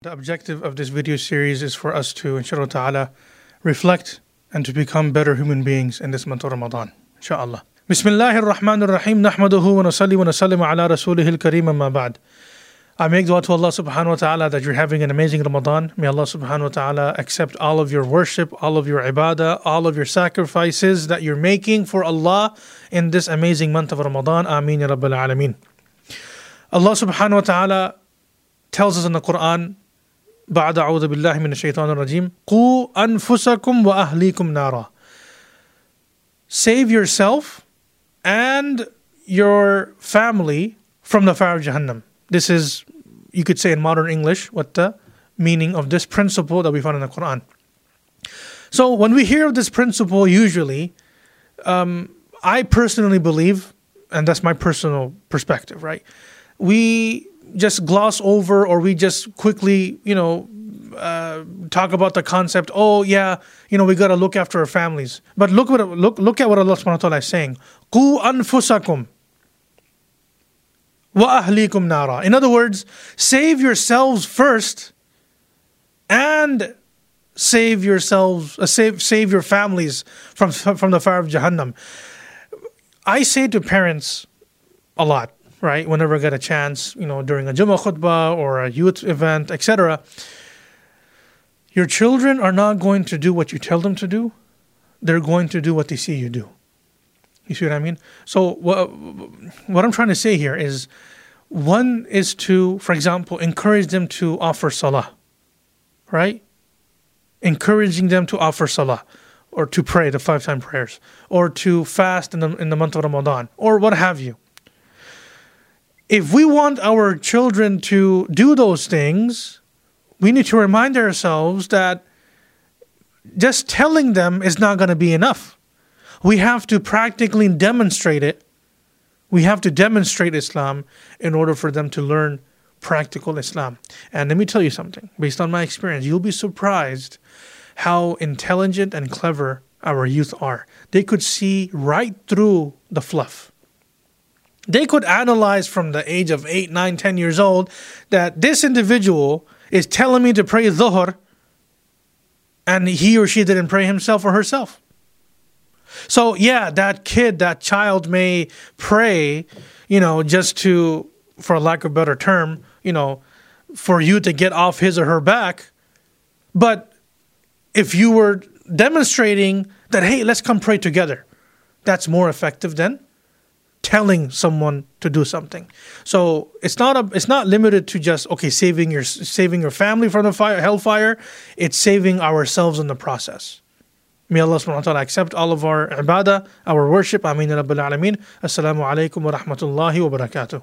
The objective of this video series is for us to, inshallah ta'ala, reflect and to become better human beings in this month of Ramadan. Inshallah. Bismillah ar-Rahman ar-Rahim. Nahmaduhu wa nasalli wa nasallim ala rasulihil kareem amma ba'd. I make dua to Allah subhanahu wa ta'ala that you're having an amazing Ramadan. May Allah subhanahu wa ta'ala accept all of your worship, all of your ibadah, all of your sacrifices that you're making for Allah in this amazing month of Ramadan. Ameen ya Rabbil Alameen. Allah subhanahu wa ta'ala tells us in the Quran بعد أعوذ بالله من الشيطان الرجيم قوا أنفسكم وأهليكم نارا Save yourself and your family from the fire of Jahannam. This is, you could say in modern English, what the meaning of this principle that we find in the Quran. So when we hear of this principle, usually, um, I personally believe, and that's my personal perspective, right? We just gloss over or we just quickly, you know, uh, talk about the concept. Oh yeah, you know we got to look after our families. But look what look look at what Allah Subhanahu wa Taala is saying. Qu anfusakum wa ahlikum nara. In other words, save yourselves first, and save yourselves, uh, save save your families from from the fire of Jahannam. I say to parents a lot right? Whenever I get a chance, you know, during a Jummah khutbah or a youth event, etc. Your children are not going to do what you tell them to do. They're going to do what they see you do. You see what I mean? So what, what I'm trying to say here is one is to, for example, encourage them to offer salah, right? Encouraging them to offer salah or to pray the five time prayers or to fast in the, in the month of Ramadan or what have you if we want our children to do those things, we need to remind ourselves that just telling them is not going to be enough. We have to practically demonstrate it. We have to demonstrate Islam in order for them to learn practical Islam. And let me tell you something, based on my experience, you'll be surprised how intelligent and clever our youth are. They could see right through the fluff they could analyze from the age of 8, 9, 10 years old that this individual is telling me to pray dhuhr and he or she didn't pray himself or herself. So, yeah, that kid, that child may pray, you know, just to, for lack of a better term, you know, for you to get off his or her back. But if you were demonstrating that, hey, let's come pray together, that's more effective than telling someone to do something. So it's not a it's not limited to just okay saving your saving your family from the fire hellfire. It's saving ourselves in the process. May Allah subhanahu wa ta'ala accept all of our ibadah, our worship. Ameen Rabbil Alameen. Assalamu alaikum wa rahmatullahi wa barakatuh.